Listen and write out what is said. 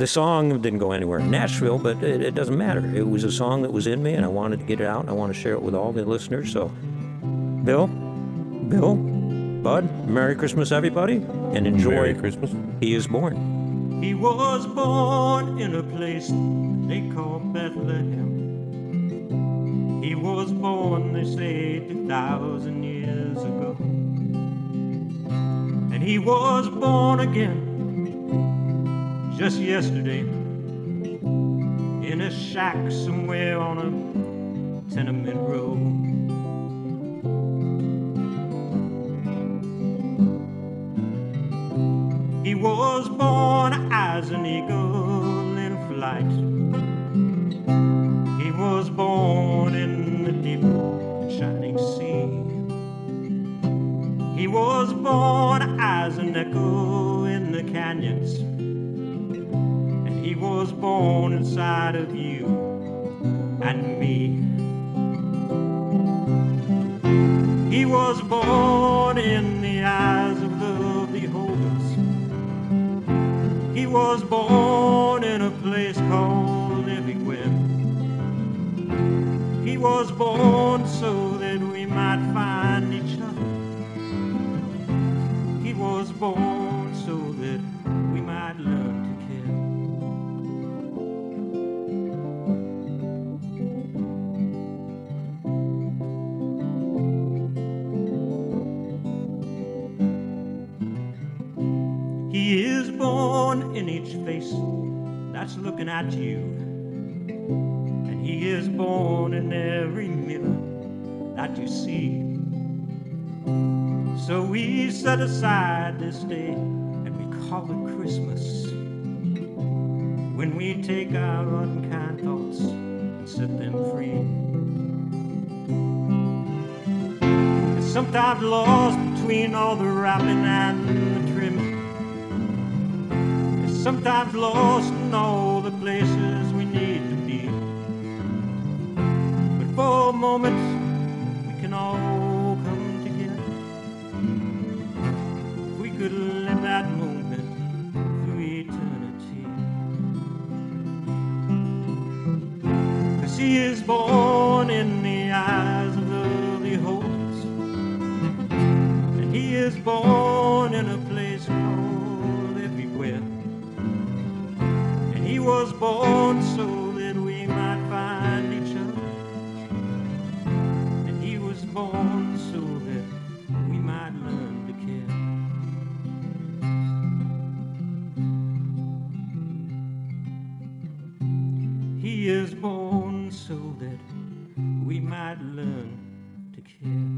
the song didn't go anywhere in Nashville, but it, it doesn't matter. It was a song that was in me, and I wanted to get it out. And I want to share it with all the listeners. So, Bill, Bill, Bud, Merry Christmas, everybody, and enjoy. Merry Christmas. He is born. He was born in a place they call Bethlehem. He was born, they say, 2,000 years ago. And he was born again just yesterday in a shack somewhere on a tenement road. He was born as an eagle in flight. He was born in the deep and shining sea. He was born as an echo in the canyons. Was born inside of you and me. He was born in the eyes of the beholders. He was born in a place called Living everywhere. He was born so that we might find each other. He was born so that born in each face that's looking at you. And he is born in every mirror that you see. So we set aside this day and we call it Christmas. When we take our unkind thoughts and set them free. And sometimes lost between all the wrapping and the trimming. Sometimes lost in all the places we need to be. But for a moment, we can all come together. If we could live that moment through eternity. Cause he is born in the eyes of the beholders. And he is born in a place called was born so that we might find each other. And he was born so that we might learn to care. He is born so that we might learn to care.